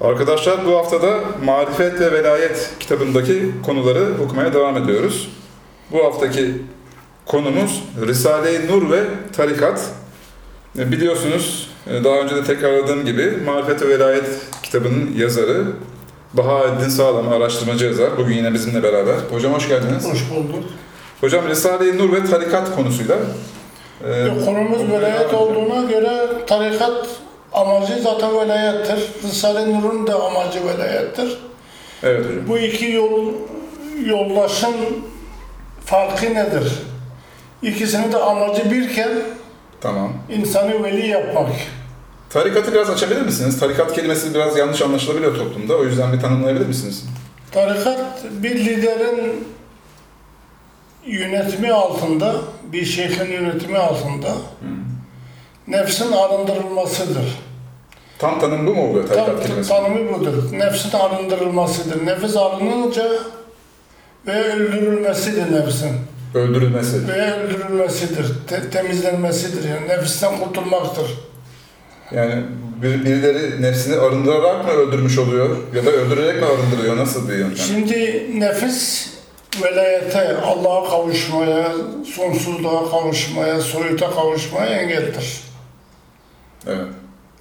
Arkadaşlar bu haftada Marifet ve Velayet kitabındaki konuları okumaya devam ediyoruz. Bu haftaki konumuz Risale-i Nur ve Tarikat. E, Biliyorsunuz e, daha önce de tekrarladığım gibi Marifet ve Velayet kitabının yazarı Bahaeddin Sağlam araştırmacı yazar. Bugün yine bizimle beraber. Hocam hoş geldiniz. Hoş bulduk. Hocam Risale-i Nur ve Tarikat konusuyla e, Konumuz velayet olduğuna göre tarikat amacı zaten velayettir. Risale-i Nur'un da amacı velayettir. Evet hocam. Bu iki yol yoldaşın farkı nedir? İkisinin de amacı birken Tamam. insanı veli yapmak. Tarikatı biraz açabilir misiniz? Tarikat kelimesi biraz yanlış anlaşılabiliyor toplumda. O yüzden bir tanımlayabilir misiniz? Tarikat bir liderin yönetimi altında, bir şeyhin yönetimi altında nefsin arındırılmasıdır. Tam tanım bu mu oluyor tarikat Tam kelimesi? tanımı budur. Nefsin arındırılmasıdır. Nefis arınınca ve öldürülmesidir nefsin. Öldürülmesi. Ve öldürülmesidir. te- temizlenmesidir. Yani nefisten kurtulmaktır. Yani bir, birileri nefsini arındırarak mı öldürmüş oluyor? Ya da öldürerek mi arındırıyor? Nasıl bir yöntem? Şimdi nefis velayete, Allah'a kavuşmaya, sonsuzluğa kavuşmaya, soyuta kavuşmaya engeldir. Evet.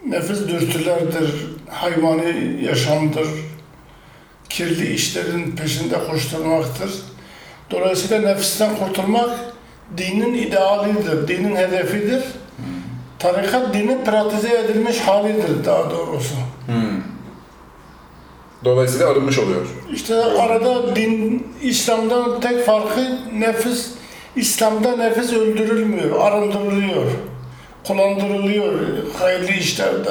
Nefis dürtülerdir, hayvani yaşamdır, kirli işlerin peşinde koşturmaktır. Dolayısıyla nefisten kurtulmak dinin idealidir, dinin hedefidir. Tarikat dinin pratize edilmiş halidir daha doğrusu. Hmm. Dolayısıyla arınmış oluyor. İşte arada din, İslam'dan tek farkı nefis, İslam'da nefis öldürülmüyor, arındırılıyor, kullandırılıyor hayırlı işlerde.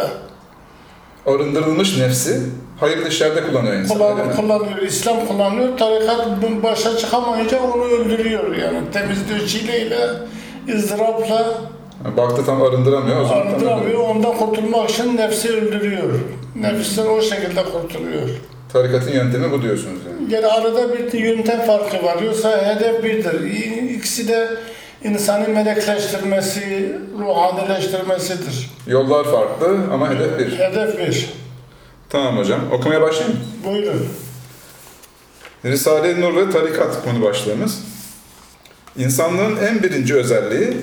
Arındırılmış nefsi hayırlı işlerde kullanıyor insan. Kullan, kullanıyor, İslam kullanıyor, tarikat başa çıkamayınca onu öldürüyor yani. Temizliği çileyle, ızdırapla Baktı tam arındıramıyor. O zaman tam arındıramıyor, ondan kurtulmak için nefsi öldürüyor. Nefisten o şekilde kurtuluyor. Tarikatın yöntemi bu diyorsunuz yani. Yani arada bir yöntem farkı var. Yoksa hedef birdir. İkisi de insanı melekleştirmesi, ruhanileştirmesidir. Yollar farklı ama hedef bir. Hedef bir. Tamam hocam. Okumaya başlayayım. mı? Buyurun. Risale-i Nur ve Tarikat konu başlığımız. İnsanlığın en birinci özelliği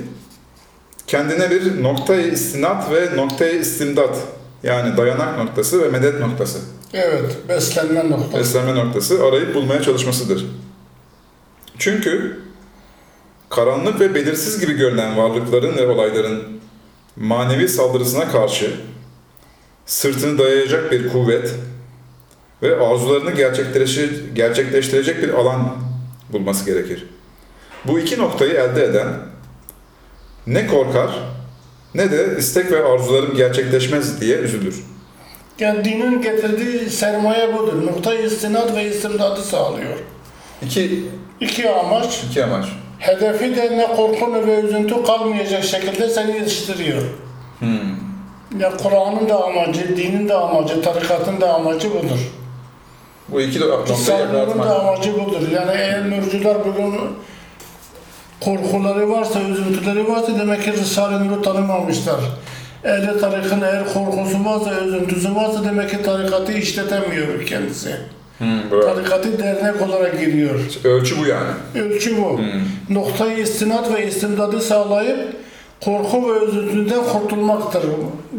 kendine bir noktayı istinat ve noktayı istimdat yani dayanak noktası ve medet noktası, Evet, beslenme noktası. beslenme noktası arayıp bulmaya çalışmasıdır. Çünkü karanlık ve belirsiz gibi görünen varlıkların ve olayların manevi saldırısına karşı sırtını dayayacak bir kuvvet ve arzularını gerçekleştirecek, bir alan bulması gerekir. Bu iki noktayı elde eden ne korkar ne de istek ve arzularım gerçekleşmez diye üzülür. Yani dinin getirdiği sermaye budur. Noktayı istinad ve istimdadı sağlıyor. İki, İki amaç, iki amaç. Hedefi de ne korku ne ve üzüntü kalmayacak şekilde seni yetiştiriyor. Hmm. Ya Kur'an'ın da amacı, dinin de amacı, tarikatın da amacı budur. Bu iki İslam'ın da amacı budur. Yani eğer nurcular bugün korkuları varsa, üzüntüleri varsa demek ki Risale-i Nur'u tanımamışlar. Ehli tarikin eğer korkusu varsa, üzüntüsü varsa demek ki tarikatı işletemiyor kendisi. Hmm, bravo. Tarikatı dernek olarak giriyor. Ölçü bu yani. Ölçü bu. Hmm. Noktayı istinat ve istimdadı sağlayıp korku ve üzüntüden kurtulmaktır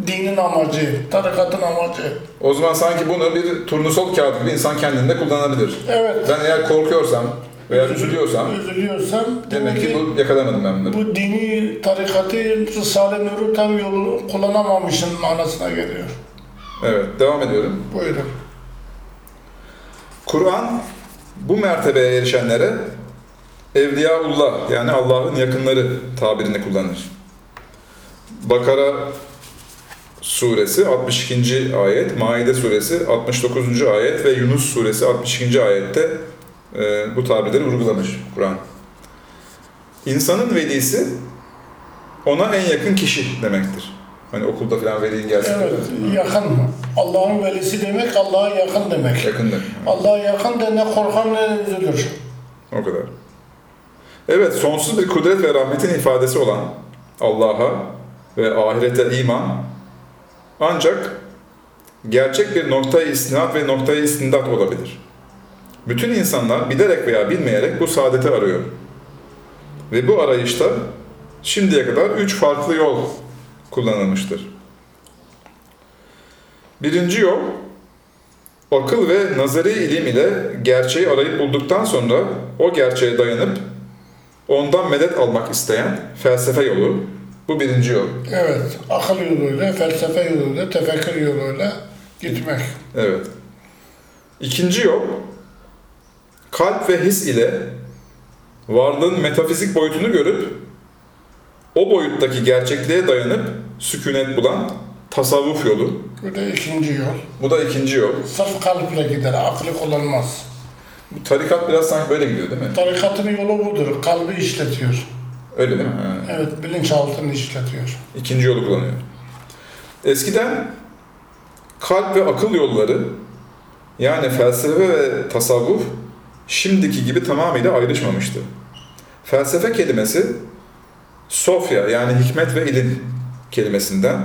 dinin amacı, tarikatın amacı. O zaman sanki bunu bir turnusol kağıdı gibi insan kendinde kullanabilir. Evet. Ben eğer korkuyorsam veya üzülüyorsam Üzülüyorsan demek ki bu yakalamadım ben bunları. bu dini tarikatı Risale-i Nur'u tam yolu kullanamamışın manasına geliyor. Evet, devam ediyorum. Buyurun. Kur'an bu mertebeye erişenlere Evliyaullah yani Allah'ın yakınları tabirini kullanır. Bakara suresi 62. ayet, Maide suresi 69. ayet ve Yunus suresi 62. ayette e, bu tabirleri vurgulamış Kur'an. İnsanın velisi ona en yakın kişi demektir. Hani okulda falan velin gelsin. Evet, yakın. Allah'ın velisi demek, Allah'a yakın demek. Yakındır. Allah'a yakın da ne korkan ne üzülür. O kadar. Evet, sonsuz bir kudret ve rahmetin ifadesi olan Allah'a ve ahirete iman ancak gerçek bir noktayı istinat ve noktayı istindat olabilir. Bütün insanlar bilerek veya bilmeyerek bu saadeti arıyor. Ve bu arayışta şimdiye kadar üç farklı yol kullanılmıştır. Birinci yol, akıl ve nazari ilim ile gerçeği arayıp bulduktan sonra o gerçeğe dayanıp ondan medet almak isteyen felsefe yolu. Bu birinci yol. Evet, akıl yoluyla, felsefe yoluyla, tefekkür yoluyla gitmek. Evet. İkinci yol, kalp ve his ile varlığın metafizik boyutunu görüp o boyuttaki gerçekliğe dayanıp sükunet bulan tasavvuf yolu. Bu da ikinci yol. Bu da ikinci yol. Sırf kalple gider, aklı kullanmaz. Bu tarikat biraz sanki böyle gidiyor değil mi? Tarikatın yolu budur, kalbi işletiyor. Öyle değil mi? Ha. Evet, bilinçaltını işletiyor. İkinci yolu kullanıyor. Eskiden kalp ve akıl yolları yani felsefe ve tasavvuf şimdiki gibi tamamıyla ayrışmamıştı. Felsefe kelimesi Sofya yani hikmet ve ilim kelimesinden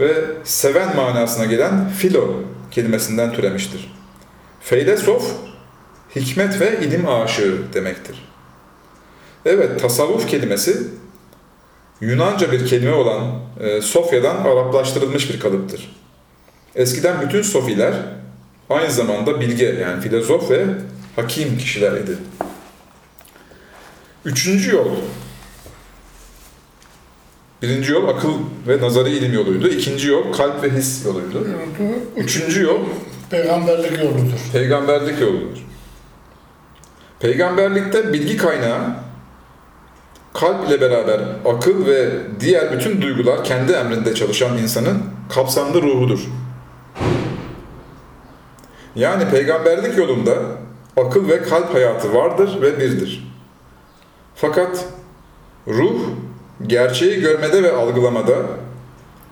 ve seven manasına gelen filo kelimesinden türemiştir. Feylesof hikmet ve ilim aşığı demektir. Evet tasavvuf kelimesi Yunanca bir kelime olan e, Sofya'dan Araplaştırılmış bir kalıptır. Eskiden bütün Sofiler aynı zamanda bilge yani filozof ve hakim kişiler idi. Üçüncü yol. Birinci yol akıl ve nazari ilim yoluydu. İkinci yol kalp ve his yoluydu. Yolu, Üçüncü yol peygamberlik yoludur. peygamberlik yoludur. Peygamberlikte bilgi kaynağı kalp ile beraber akıl ve diğer bütün duygular kendi emrinde çalışan insanın kapsamlı ruhudur. Yani peygamberlik yolunda akıl ve kalp hayatı vardır ve birdir. Fakat ruh gerçeği görmede ve algılamada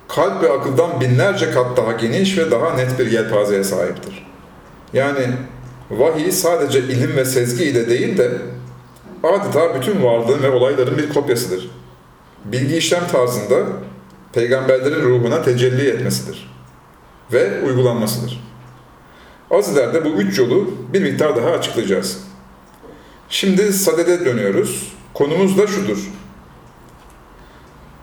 kalp ve akıldan binlerce kat daha geniş ve daha net bir yelpazeye sahiptir. Yani vahiy sadece ilim ve sezgi ile değil de adeta bütün varlığın ve olayların bir kopyasıdır. Bilgi işlem tarzında peygamberlerin ruhuna tecelli etmesidir ve uygulanmasıdır. Az ileride bu üç yolu bir miktar daha açıklayacağız. Şimdi sadede dönüyoruz. Konumuz da şudur.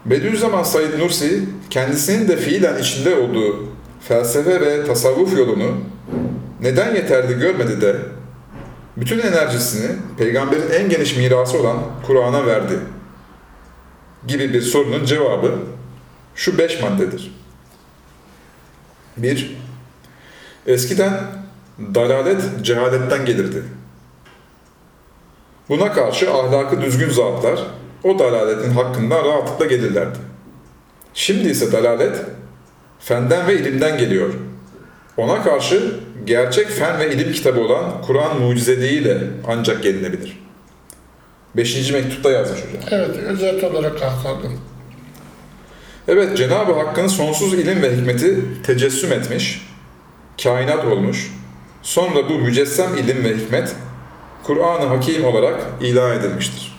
Bediüzzaman Said Nursi kendisinin de fiilen içinde olduğu felsefe ve tasavvuf yolunu neden yeterli görmedi de bütün enerjisini peygamberin en geniş mirası olan Kur'an'a verdi gibi bir sorunun cevabı şu beş maddedir. 1. Eskiden dalalet cehaletten gelirdi. Buna karşı ahlakı düzgün zatlar o dalaletin hakkından rahatlıkla gelirlerdi. Şimdi ise dalalet fenden ve ilimden geliyor. Ona karşı gerçek fen ve ilim kitabı olan Kur'an mucizeliğiyle ancak gelinebilir. Beşinci mektupta yazmış hocam. Evet, özet olarak aktardım. Evet, Cenab-ı Hakk'ın sonsuz ilim ve hikmeti tecessüm etmiş, kainat olmuş. Sonra bu mücessem ilim ve hikmet Kur'an-ı Hakim olarak ilan edilmiştir.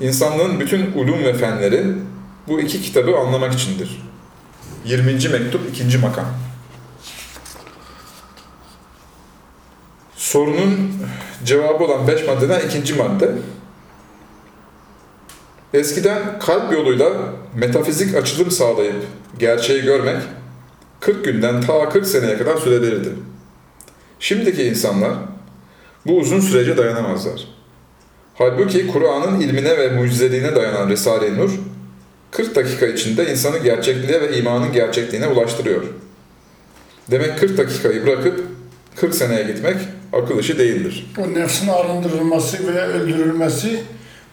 İnsanlığın bütün ulum ve fenleri bu iki kitabı anlamak içindir. 20. mektup 2. makam. Sorunun cevabı olan 5 maddeden ikinci madde. Eskiden kalp yoluyla metafizik açılım sağlayıp gerçeği görmek 40 günden ta 40 seneye kadar sürebilirdi. Şimdiki insanlar bu uzun sürece dayanamazlar. Halbuki Kur'an'ın ilmine ve mucizeliğine dayanan Risale-i Nur 40 dakika içinde insanı gerçekliğe ve imanın gerçekliğine ulaştırıyor. Demek 40 dakikayı bırakıp 40 seneye gitmek akıl işi değildir. O nefsin arındırılması ve öldürülmesi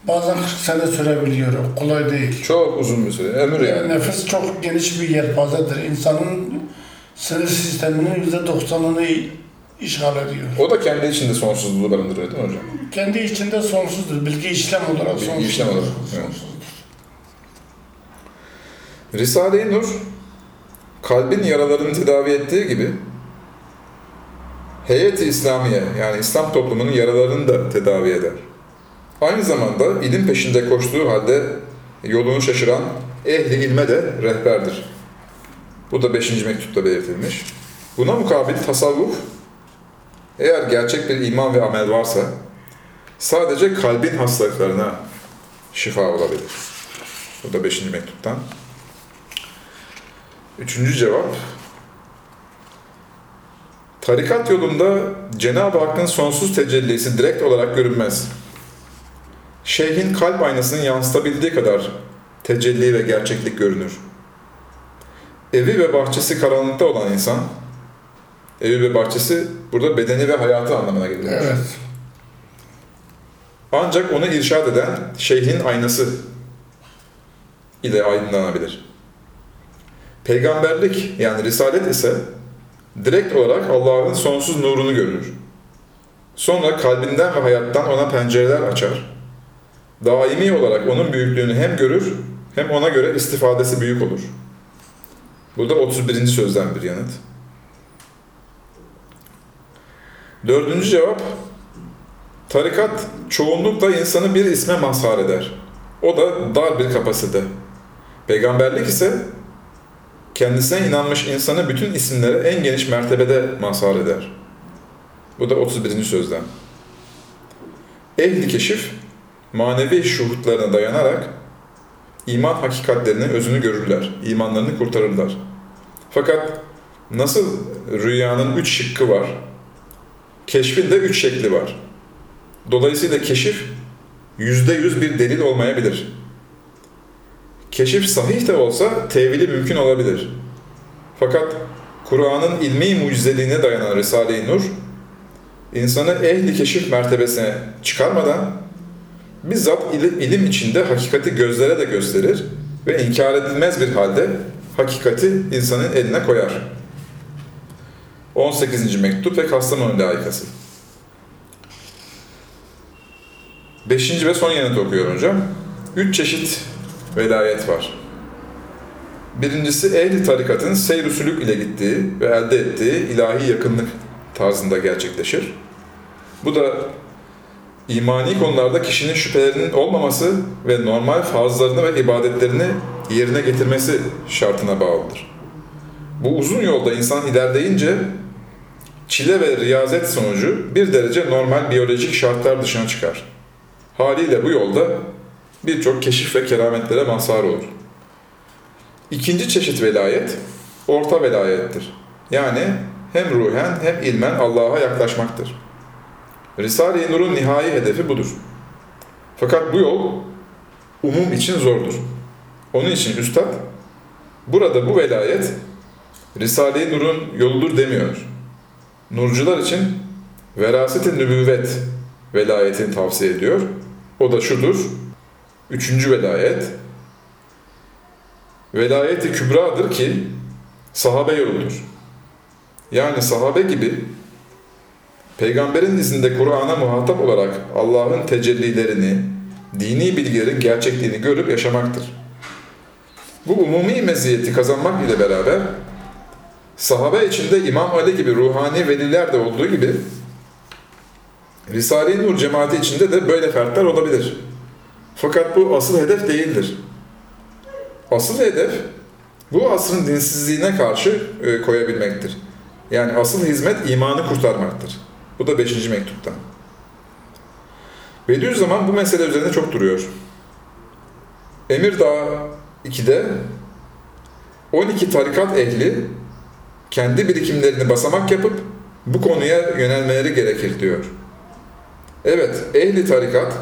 bazen 40 sene sürebiliyor. Kolay değil. Çok uzun bir süre, ömür yani. Nefis çok geniş bir yelpazedir. İnsanın sinir sisteminin yüzde doksanını işgal ediyor. O da kendi içinde sonsuzluğu barındırıyor değil mi hocam? Kendi içinde sonsuzdur. Bilgi işlem olarak Bilgi sonsuzdur. işlem olarak, evet. Sonsuzdur. Risale-i Nur, kalbin yaralarını tedavi ettiği gibi heyet-i İslamiye yani İslam toplumunun yaralarını da tedavi eder. Aynı zamanda ilim peşinde koştuğu halde yolunu şaşıran ehli ilme de rehberdir. Bu da 5. mektupta belirtilmiş. Buna mukabil tasavvuf, eğer gerçek bir iman ve amel varsa, sadece kalbin hastalıklarına şifa olabilir. Bu da 5. mektuptan. Üçüncü cevap, Tarikat yolunda Cenab-ı Hakk'ın sonsuz tecellisi direkt olarak görünmez. Şeyhin kalp aynasının yansıtabildiği kadar tecelli ve gerçeklik görünür. Evi ve bahçesi karanlıkta olan insan, evi ve bahçesi burada bedeni ve hayatı anlamına geliyor. Evet. Ancak onu irşad eden şeyhin aynası ile aydınlanabilir. Peygamberlik yani risalet ise direkt olarak Allah'ın sonsuz nurunu görür. Sonra kalbinden ve hayattan ona pencereler açar. Daimi olarak onun büyüklüğünü hem görür hem ona göre istifadesi büyük olur. Bu da 31. sözden bir yanıt. Dördüncü cevap, tarikat çoğunlukla insanı bir isme mazhar eder. O da dar bir kapasite. Peygamberlik ise kendisine inanmış insanı bütün isimlere en geniş mertebede mazhar eder. Bu da 31. sözden. Ehli keşif, manevi şuhutlarına dayanarak iman hakikatlerinin özünü görürler, imanlarını kurtarırlar. Fakat nasıl rüyanın üç şıkkı var, keşfin de üç şekli var. Dolayısıyla keşif yüzde yüz bir delil olmayabilir. Keşif sahih de olsa tevili mümkün olabilir. Fakat Kur'an'ın ilmi mucizeliğine dayanan Risale-i Nur, insanı ehli keşif mertebesine çıkarmadan bizzat ilim, ilim içinde hakikati gözlere de gösterir ve inkar edilmez bir halde hakikati insanın eline koyar. 18. mektup ve Kastamonu layıkası. Beşinci ve son yanıt okuyorum hocam. Üç çeşit velayet var. Birincisi ehli tarikatın seyr sülük ile gittiği ve elde ettiği ilahi yakınlık tarzında gerçekleşir. Bu da imani konularda kişinin şüphelerinin olmaması ve normal farzlarını ve ibadetlerini yerine getirmesi şartına bağlıdır. Bu uzun yolda insan ilerleyince çile ve riyazet sonucu bir derece normal biyolojik şartlar dışına çıkar. Haliyle bu yolda birçok keşif ve kerametlere mazhar olur. İkinci çeşit velayet, orta velayettir. Yani hem ruhen hem ilmen Allah'a yaklaşmaktır. Risale-i Nur'un nihai hedefi budur. Fakat bu yol umum için zordur. Onun için Üstad, burada bu velayet Risale-i Nur'un yoludur demiyor. Nurcular için veraset-i nübüvvet velayetini tavsiye ediyor. O da şudur, üçüncü velayet, velayeti kübradır ki sahabe yoludur. Yani sahabe gibi peygamberin izinde Kur'an'a muhatap olarak Allah'ın tecellilerini, dini bilgilerin gerçekliğini görüp yaşamaktır. Bu umumi meziyeti kazanmak ile beraber sahabe içinde İmam Ali gibi ruhani veliler de olduğu gibi Risale-i Nur cemaati içinde de böyle fertler olabilir. Fakat bu asıl hedef değildir. Asıl hedef bu asrın dinsizliğine karşı e, koyabilmektir. Yani asıl hizmet imanı kurtarmaktır. Bu da 5. mektuptan. Bediüzzaman bu mesele üzerinde çok duruyor. Emirdağ 2'de 12 tarikat ehli kendi birikimlerini basamak yapıp bu konuya yönelmeleri gerekir diyor. Evet, ehli tarikat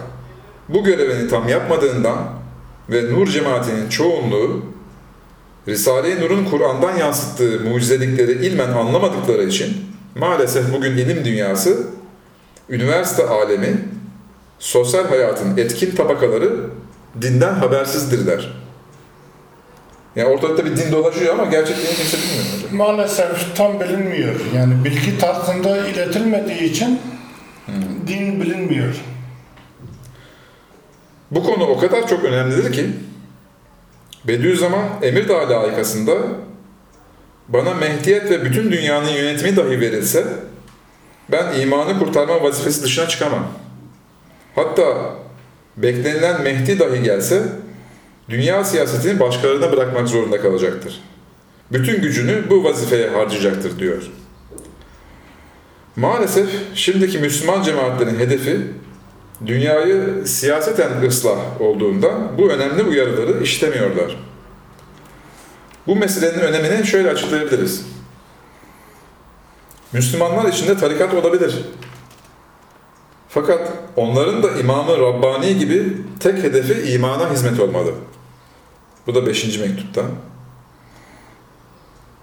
bu görevini tam yapmadığından ve Nur cemaatinin çoğunluğu Risale-i Nur'un Kur'an'dan yansıttığı mucizelikleri ilmen anlamadıkları için maalesef bugün ilim dünyası, üniversite alemi, sosyal hayatın etkin tabakaları dinden habersizdirler. Yani ortalıkta bir din dolaşıyor ama gerçekliğini kimse bilmiyor. hocam. Maalesef tam bilinmiyor. Yani bilgi tarzında iletilmediği için din bilinmiyor. Bu konu o kadar çok önemlidir ki Bediüzzaman Emirdağ layıkasında bana mehdiyet ve bütün dünyanın yönetimi dahi verilse ben imanı kurtarma vazifesi dışına çıkamam. Hatta beklenilen Mehdi dahi gelse dünya siyasetini başkalarına bırakmak zorunda kalacaktır. bütün gücünü bu vazifeye harcayacaktır diyor. Maalesef şimdiki Müslüman cemaatlerin hedefi dünyayı siyaseten ıslah olduğundan bu önemli uyarıları işlemiyorlar. Bu meselenin önemini şöyle açıklayabiliriz. Müslümanlar içinde tarikat olabilir. Fakat onların da imamı Rabbani gibi tek hedefi imana hizmet olmalı. Bu da 5. mektupta.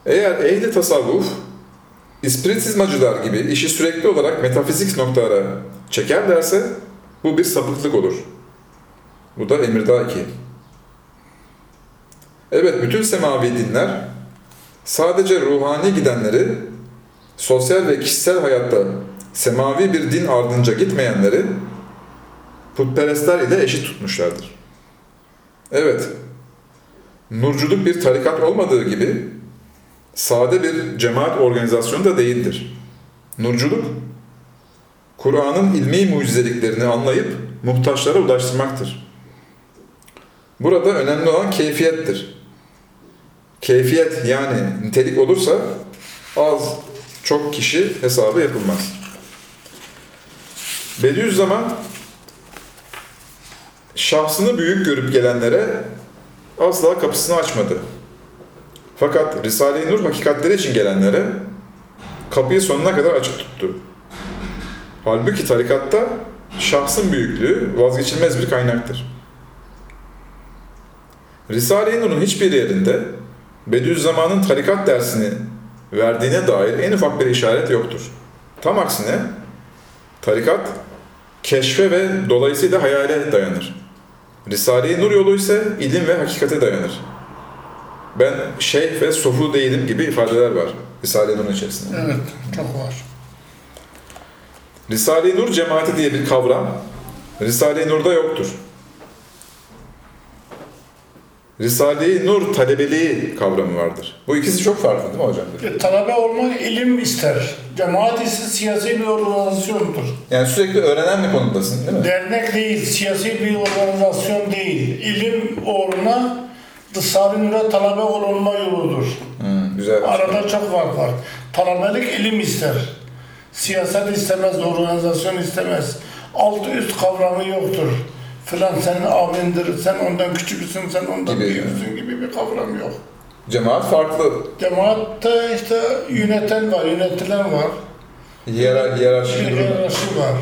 Eğer ehli tasavvuf, ispiritizmacılar gibi işi sürekli olarak metafizik noktalara çekerlerse bu bir sapıklık olur. Bu da Emirdağ 2. Evet, bütün semavi dinler sadece ruhani gidenleri, sosyal ve kişisel hayatta semavi bir din ardınca gitmeyenleri putperestler ile eşit tutmuşlardır. Evet, nurculuk bir tarikat olmadığı gibi sade bir cemaat organizasyonu da değildir. Nurculuk, Kur'an'ın ilmi mucizeliklerini anlayıp muhtaçlara ulaştırmaktır. Burada önemli olan keyfiyettir. Keyfiyet yani nitelik olursa az çok kişi hesabı yapılmaz. Bediüzzaman şahsını büyük görüp gelenlere asla kapısını açmadı. Fakat Risale-i Nur hakikatleri için gelenlere kapıyı sonuna kadar açık tuttu. Halbuki tarikatta şahsın büyüklüğü vazgeçilmez bir kaynaktır. Risale-i Nur'un hiçbir yerinde Bediüzzaman'ın tarikat dersini verdiğine dair en ufak bir işaret yoktur. Tam aksine tarikat keşfe ve dolayısıyla hayale dayanır. Risale-i Nur yolu ise ilim ve hakikate dayanır. Ben şeyh ve sofu değilim gibi ifadeler var Risale-i Nur'un içerisinde. Evet, çok var. Risale-i Nur cemaati diye bir kavram Risale-i Nur'da yoktur. Risale-i Nur talebeliği kavramı vardır. Bu ikisi çok farklı değil mi hocam? E, talebe olmak ilim ister. Cemaat ise siyasi bir organizasyondur. Yani sürekli öğrenen bir konumdasın değil mi? Dernek değil, siyasi bir organizasyon değil. İlim uğruna Risale-i talebe olunma yoludur. Hmm, güzel. Arada çok fark var. Talebelik ilim ister. Siyaset istemez, organizasyon istemez. Altı üst kavramı yoktur. Filan senin abindir, sen ondan küçüksün, sen ondan Gibi büyüksün gibi bir kavram yok. Cemaat farklı. Cemaatte işte yöneten var, yönetilen var. Bir durum. hiyerarşi var.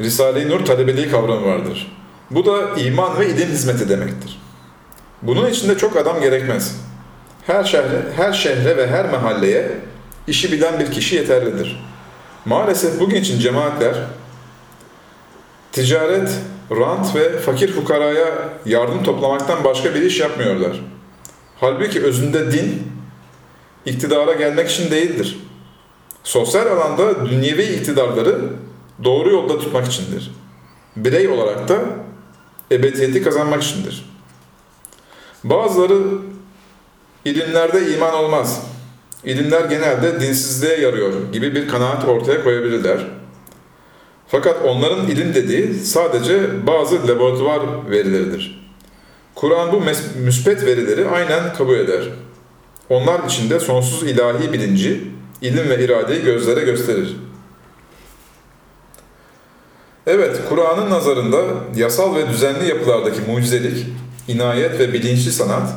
Risale-i Nur talebeliği kavramı vardır. Bu da iman ve ilim hizmeti demektir. Bunun içinde çok adam gerekmez. Her şehre, her şehre ve her mahalleye işi bilen bir kişi yeterlidir. Maalesef bugün için cemaatler ticaret, rant ve fakir fukaraya yardım toplamaktan başka bir iş yapmıyorlar. Halbuki özünde din, iktidara gelmek için değildir. Sosyal alanda dünyevi iktidarları doğru yolda tutmak içindir. Birey olarak da ebediyeti kazanmak içindir. Bazıları ilimlerde iman olmaz. İlimler genelde dinsizliğe yarıyor gibi bir kanaat ortaya koyabilirler. Fakat onların ilim dediği sadece bazı laboratuvar verileridir. Kur'an bu müspet verileri aynen kabul eder. Onlar içinde sonsuz ilahi bilinci, ilim ve iradeyi gözlere gösterir. Evet, Kur'an'ın nazarında yasal ve düzenli yapılardaki mucizelik, inayet ve bilinçli sanat,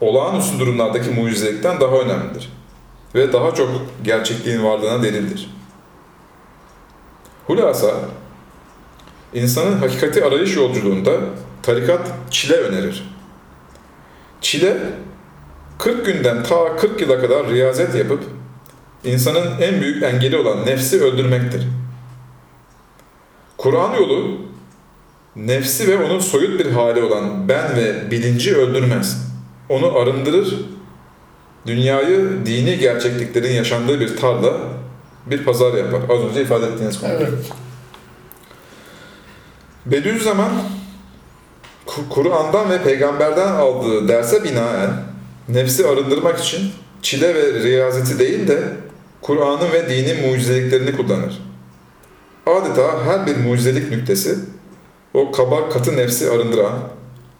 olağanüstü durumlardaki mucizelikten daha önemlidir ve daha çok gerçekliğin varlığına delildir. Hulasa, insanın hakikati arayış yolculuğunda tarikat çile önerir. Çile, 40 günden ta 40 yıla kadar riyazet yapıp insanın en büyük engeli olan nefsi öldürmektir. Kur'an yolu nefsi ve onun soyut bir hali olan ben ve bilinci öldürmez. Onu arındırır, dünyayı dini gerçekliklerin yaşandığı bir tarla, bir pazar yapar. Az önce ifade ettiğiniz konu. Evet. Bediüzzaman Ku- Kur'an'dan ve peygamberden aldığı derse binaen nefsi arındırmak için çile ve riyazeti değil de Kur'an'ın ve dinin mucizeliklerini kullanır. Adeta her bir mucizelik nüktesi o kaba katı nefsi arındıran,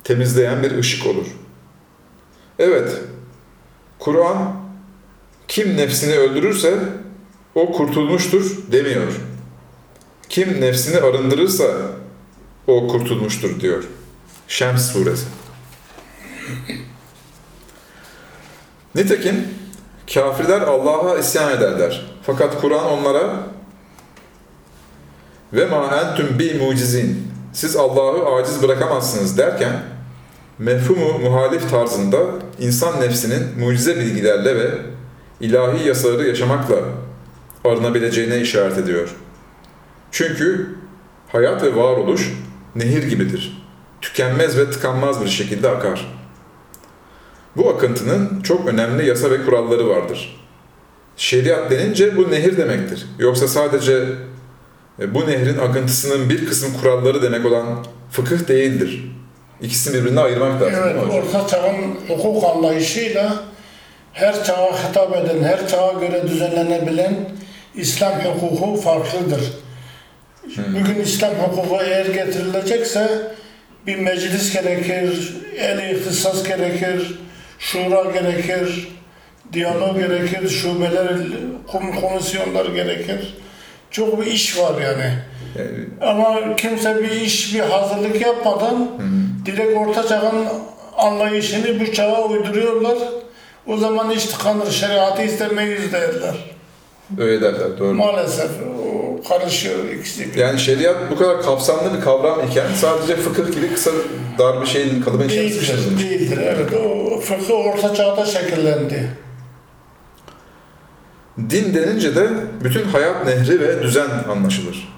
temizleyen bir ışık olur. Evet, Kur'an kim nefsini öldürürse o kurtulmuştur demiyor. Kim nefsini arındırırsa o kurtulmuştur diyor. Şems suresi. Nitekim kafirler Allah'a isyan ederler. Fakat Kur'an onlara ve ma entüm bi mucizin siz Allah'ı aciz bırakamazsınız derken mefhumu muhalif tarzında insan nefsinin mucize bilgilerle ve ilahi yasaları yaşamakla arınabileceğine işaret ediyor. Çünkü hayat ve varoluş nehir gibidir. Tükenmez ve tıkanmaz bir şekilde akar. Bu akıntının çok önemli yasa ve kuralları vardır. Şeriat denince bu nehir demektir. Yoksa sadece e, bu nehrin akıntısının bir kısım kuralları demek olan fıkıh değildir. İkisini birbirine ayırmak lazım Evet, orta çağın hukuk anlayışıyla her çağa hitap eden, her çağa göre düzenlenebilen İslam hukuku farklıdır. Bugün İslam hukuku eğer getirilecekse bir meclis gerekir, el ihtisas gerekir, şura gerekir, diyalog gerekir, şubeler, kom- komisyonlar gerekir. Çok bir iş var yani. Yani, Ama kimse bir iş, bir hazırlık yapmadan direkt orta çağın anlayışını bu çağa uyduruyorlar. O zaman iş tıkanır, şeriatı istemeyiz derler. Öyle derler, doğru. Maalesef o karışıyor ikisi. Yani şeriat bu kadar kapsamlı bir kavram iken sadece fıkıh gibi kısa dar bir şeyin kalıbın içerisinde Değildir, değildir. Evet, o fıkıh orta çağda şekillendi. Din denince de bütün hayat nehri ve düzen anlaşılır.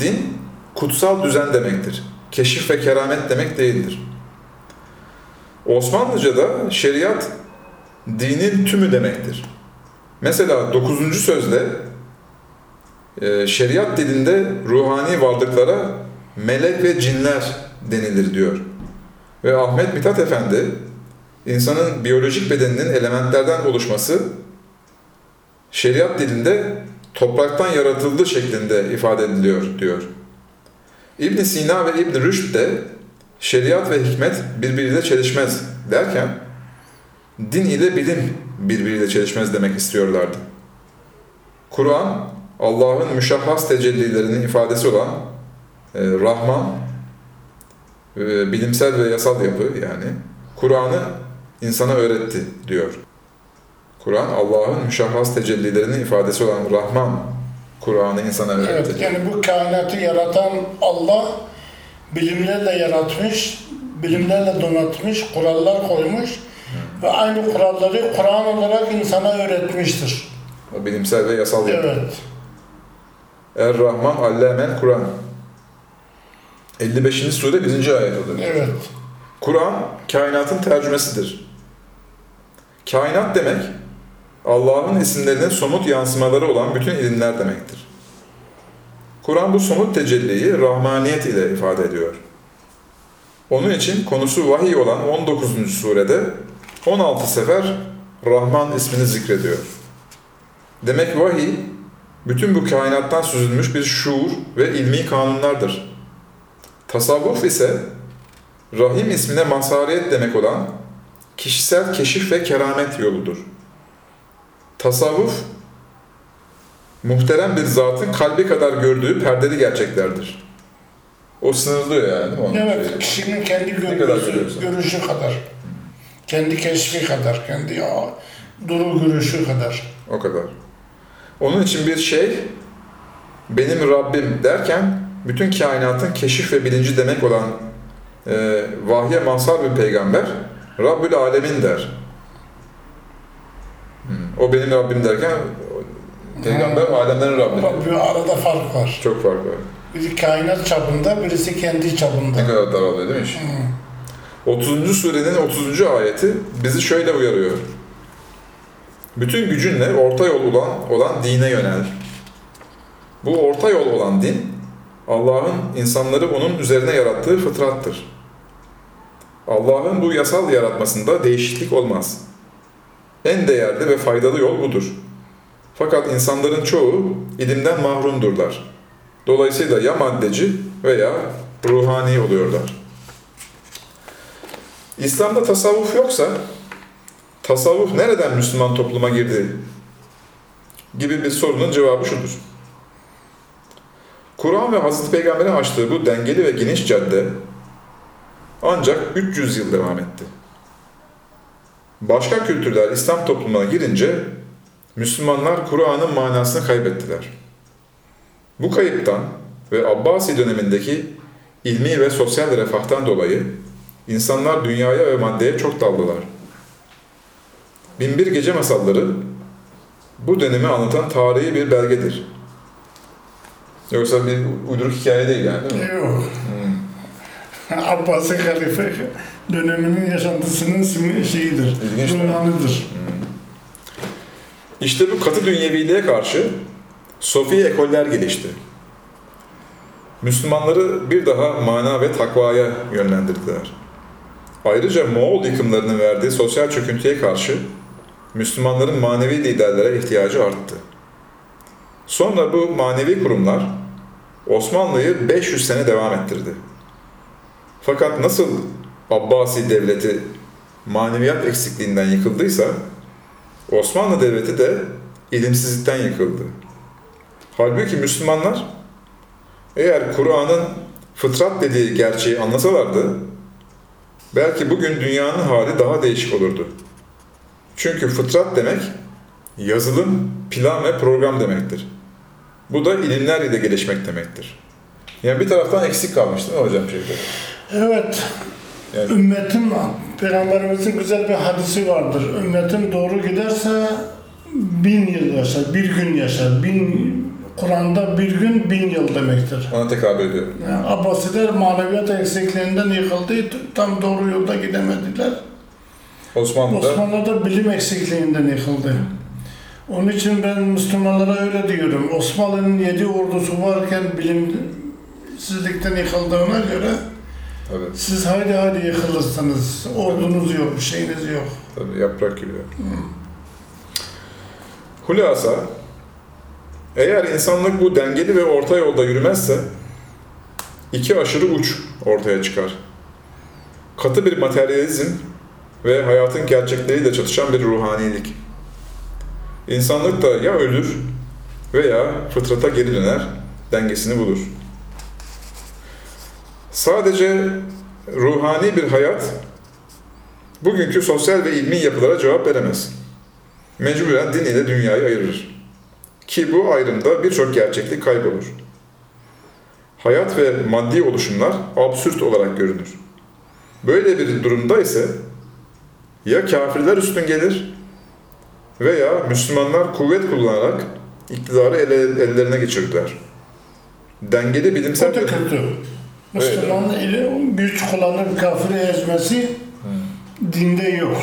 Din, kutsal düzen demektir. Keşif ve keramet demek değildir. Osmanlıca'da şeriat, dinin tümü demektir. Mesela 9. sözde e, şeriat dilinde ruhani varlıklara melek ve cinler denilir diyor. Ve Ahmet Mithat Efendi, insanın biyolojik bedeninin elementlerden oluşması şeriat dilinde topraktan yaratıldı şeklinde ifade ediliyor diyor. İbn Sina ve İbn Rüşd de şeriat ve hikmet birbiriyle çelişmez derken din ile bilim birbiriyle çelişmez demek istiyorlardı. Kur'an Allah'ın müşahhas tecellilerinin ifadesi olan e, Rahman e, bilimsel ve yasal yapı yani Kur'an'ı insana öğretti diyor. Kur'an Allah'ın müşahhas tecellilerinin ifadesi olan Rahman Kur'an'ı insana öğretti. Evet, yani bu kainatı yaratan Allah bilimlerle yaratmış, bilimlerle donatmış, kurallar koymuş ve aynı kuralları Kur'an olarak insana öğretmiştir. Bilimsel ve yasal yapı. Evet. Er-Rahman Allemel Kur'an. 55. sure 1. ayet oluyor. Evet. Kur'an kainatın tercümesidir. Kainat demek Allah'ın isimlerinin somut yansımaları olan bütün ilimler demektir. Kur'an bu somut tecelliyi rahmaniyet ile ifade ediyor. Onun için konusu vahiy olan 19. surede 16 sefer Rahman ismini zikrediyor. Demek vahiy bütün bu kainattan süzülmüş bir şuur ve ilmi kanunlardır. Tasavvuf ise Rahim ismine mazhariyet demek olan kişisel keşif ve keramet yoludur. Tasavvuf, muhterem bir zatın kalbi kadar gördüğü perdeli gerçeklerdir. O sınırlıyor yani? Onun Evet, şeyi? kişinin kendi görüşü, görüşü kadar. Kendi keşfi kadar, kendi duru görüşü kadar. O kadar. Onun için bir şey, benim Rabbim derken, bütün kainatın keşif ve bilinci demek olan e, vahye mazhar bir peygamber, Rabbül Alemin der. Hmm, O benim Rabbim derken, peygamber alemlerin Rabbi. Bak bir arada fark var. Çok fark var. Biri kainat çapında, birisi kendi çapında. Ne kadar daralıyor değil mi iş? 30. surenin 30. ayeti bizi şöyle uyarıyor. Bütün gücünle orta yol olan, olan dine yönel. Bu orta yol olan din, Allah'ın insanları onun üzerine yarattığı fıtrattır. Allah'ın bu yasal yaratmasında değişiklik olmaz. En değerli ve faydalı yol budur. Fakat insanların çoğu ilimden mahrumdurlar. Dolayısıyla ya maddeci veya ruhani oluyorlar. İslam'da tasavvuf yoksa tasavvuf nereden Müslüman topluma girdi gibi bir sorunun cevabı şudur. Kur'an ve Hazreti Peygamber'in açtığı bu dengeli ve geniş cadde ancak 300 yıl devam etti. Başka kültürler İslam toplumuna girince Müslümanlar Kur'an'ın manasını kaybettiler. Bu kayıptan ve Abbasi dönemindeki ilmi ve sosyal refahtan dolayı insanlar dünyaya ve maddeye çok daldılar. Binbir Gece Masalları bu dönemi anlatan tarihi bir belgedir. Yoksa bir uyduruk hikaye değil yani değil mi? Yok. Abbasi Halife döneminin yaşantısının şeyidir. İlginç. Romanıdır. İşte bu katı dünyeviliğe karşı Sofi ekoller gelişti. Müslümanları bir daha mana ve takvaya yönlendirdiler. Ayrıca Moğol yıkımlarının verdiği sosyal çöküntüye karşı Müslümanların manevi liderlere ihtiyacı arttı. Sonra bu manevi kurumlar Osmanlı'yı 500 sene devam ettirdi. Fakat nasıl Abbasi devleti maneviyat eksikliğinden yıkıldıysa Osmanlı Devleti de ilimsizlikten yıkıldı. Halbuki Müslümanlar eğer Kur'an'ın fıtrat dediği gerçeği anlasalardı belki bugün dünyanın hali daha değişik olurdu. Çünkü fıtrat demek yazılım, plan ve program demektir. Bu da ilimler ile gelişmek demektir. Yani bir taraftan eksik kalmış değil mi hocam şeyde? Evet. Yani Ümmetin, Peygamberimizin güzel bir hadisi vardır. Ümmetin doğru giderse bin yıl yaşar, bir gün yaşar. Bin, Kur'an'da bir gün bin yıl demektir. ona tekabül ediyor. Yani Abbasiler maneviyat eksikliğinden yıkıldı, tam doğru yolda gidemediler. Osmanlı'da Osmanlı'da bilim eksikliğinden yıkıldı. Onun için ben Müslümanlara öyle diyorum. Osmanlı'nın yedi ordusu varken bilimsizlikten yıkıldığına göre tabii, siz haydi haydi yıkılırsınız. Ordunuz yok, bir şeyiniz yok. tabii yaprak gibi. Hulasa, eğer insanlık bu dengeli ve orta yolda yürümezse, iki aşırı uç ortaya çıkar. Katı bir materyalizm ve hayatın gerçekleriyle çatışan bir ruhanilik. İnsanlık da ya ölür veya fıtrata geri döner, dengesini bulur. Sadece ruhani bir hayat, bugünkü sosyal ve ilmi yapılara cevap veremez mecburen din ile dünyayı ayırır. Ki bu ayrımda birçok gerçeklik kaybolur. Hayat ve maddi oluşumlar absürt olarak görünür. Böyle bir durumda ise ya kafirler üstün gelir veya Müslümanlar kuvvet kullanarak iktidarı ele- ellerine geçirirler. Dengeli O bilimsel da kötü. Müslümanın eli güç kullanıp kafiri ezmesi dinde yok.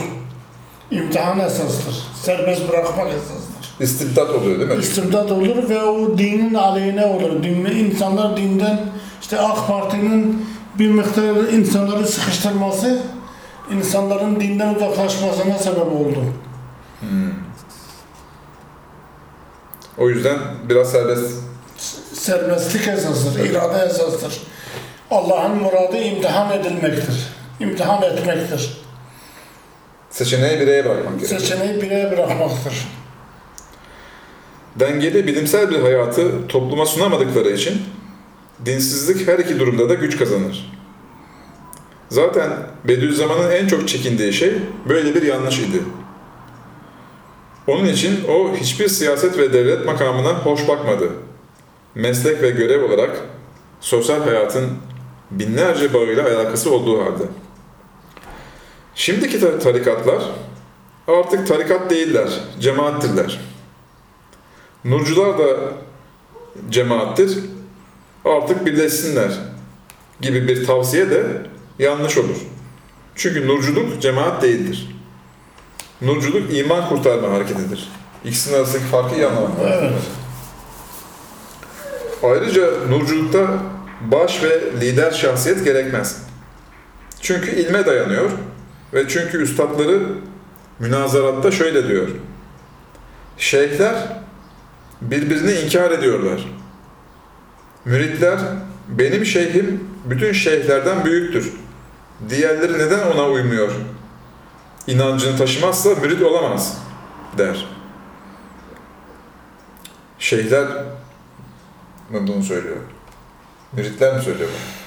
İmtihan esastır. Serbest bırakmak esastır. İstibdat oluyor değil mi? İstimdat olur ve o dinin aleyhine olur. Din, insanlar dinden işte AK Parti'nin bir miktar insanları sıkıştırması insanların dinden uzaklaşmasına sebep oldu. O yüzden biraz serbest Serbestlik esastır, irade esastır. Allah'ın muradı imtihan edilmektir. İmtihan etmektir. seçeneği bireye bırakmak gerekiyor. Seçeneği bireye bırakmaktır. Dengeli bilimsel bir hayatı topluma sunamadıkları için dinsizlik her iki durumda da güç kazanır. Zaten Bediüzzaman'ın en çok çekindiği şey böyle bir yanlış idi. Onun için o hiçbir siyaset ve devlet makamına hoş bakmadı. Meslek ve görev olarak sosyal hayatın binlerce bağıyla alakası olduğu halde. Şimdiki ta- tarikatlar artık tarikat değiller, cemaattirler. Nurcular da cemaattir, artık birleşsinler gibi bir tavsiye de yanlış olur. Çünkü nurculuk cemaat değildir. Nurculuk iman kurtarma hareketidir. İkisinin arasındaki farkı iyi anlamak. Evet. Ayrıca nurculukta baş ve lider şahsiyet gerekmez. Çünkü ilme dayanıyor ve çünkü üstadları münazaratta şöyle diyor. Şeyhler birbirini inkar ediyorlar. Müritler benim şeyhim bütün şeyhlerden büyüktür. Diğerleri neden ona uymuyor? inancını taşımazsa mürit olamaz der. Şeyhler bunu söylüyor? Müritler mi söylüyor bunu?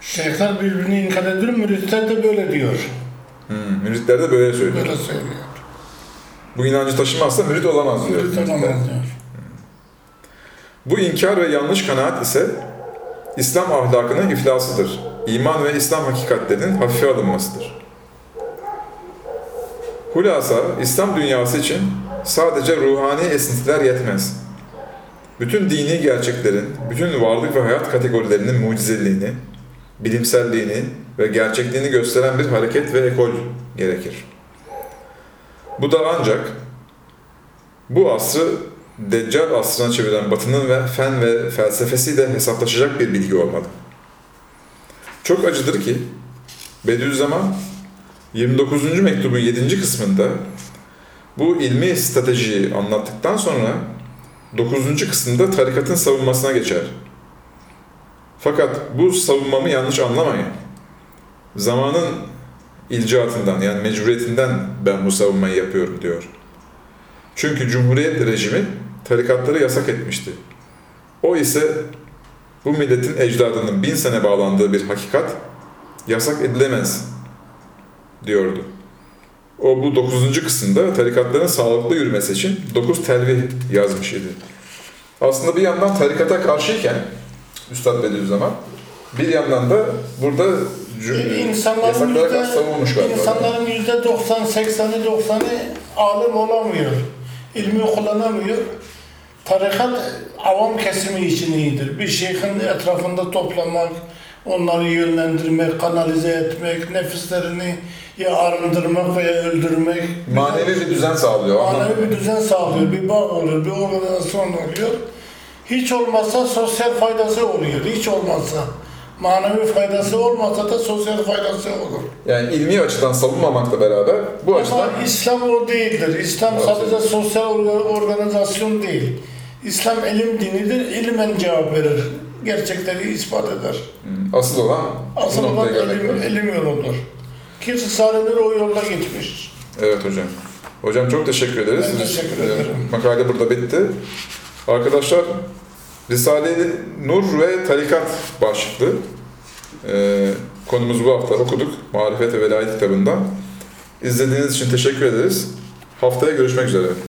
Şeyhler birbirini inkar ediyor, müritler de böyle diyor. Hmm, müritler de böyle söylüyor. Böyle söylüyor. Bu inancı taşımazsa mürit olamaz diyor. Mürit olamaz diyor. Bu inkar ve yanlış kanaat ise İslam ahlakının iflasıdır. İman ve İslam hakikatlerinin hafife alınmasıdır. Hulasa İslam dünyası için sadece ruhani esintiler yetmez. Bütün dini gerçeklerin, bütün varlık ve hayat kategorilerinin mucizeliğini, bilimselliğini ve gerçekliğini gösteren bir hareket ve ekol gerekir. Bu da ancak bu asrı Deccal asrına çeviren Batı'nın ve fen ve felsefesiyle hesaplaşacak bir bilgi olmalı. Çok acıdır ki Bediüzzaman 29. mektubun 7. kısmında bu ilmi stratejiyi anlattıktan sonra 9. kısımda tarikatın savunmasına geçer. Fakat bu savunmamı yanlış anlamayın. Zamanın ilcatından yani mecburiyetinden ben bu savunmayı yapıyorum diyor. Çünkü Cumhuriyet rejimi tarikatları yasak etmişti. O ise bu milletin ecdadının bin sene bağlandığı bir hakikat yasak edilemez diyordu. O bu dokuzuncu kısımda tarikatların sağlıklı yürümesi için dokuz telvih yazmış idi. Aslında bir yandan tarikata karşıyken Üstad Bediüzzaman bir yandan da burada cü- İnsanların yüzde, savunmuş galiba. insanların yüzde 90, 80'i 90'ı alim olamıyor. İlmi kullanamıyor. Tarikat avam kesimi için iyidir. Bir şeyhin etrafında toplamak, onları yönlendirmek, kanalize etmek, nefislerini ya arındırmak veya öldürmek. Manevi bir düzen sağlıyor. Manevi bir düzen sağlıyor, bir bağ olur, bir organizasyon oluyor. Hiç olmazsa sosyal faydası oluyor, hiç olmazsa. Manevi faydası olmasa da sosyal faydası olur. Yani ilmi açıdan savunmamakla beraber bu açıdan Ama İslam o değildir. İslam Evet. sadece sosyal orga- organizasyon değil. İslam ilim dinidir, ilmen cevap verir. Gerçekleri ispat eder. asıl olan Asıl olan ilim, ilim yoludur. Ki Risale'dir o yolda gitmiş. Evet hocam. Hocam çok teşekkür ederiz. Ben teşekkür Ee, ederim. Makale burada bitti. Arkadaşlar Risale-i Nur ve Tarikat başlıklı e, konumuzu bu hafta okuduk. Marifet ve Velayet kitabından. İzlediğiniz için teşekkür ederiz. Haftaya görüşmek üzere.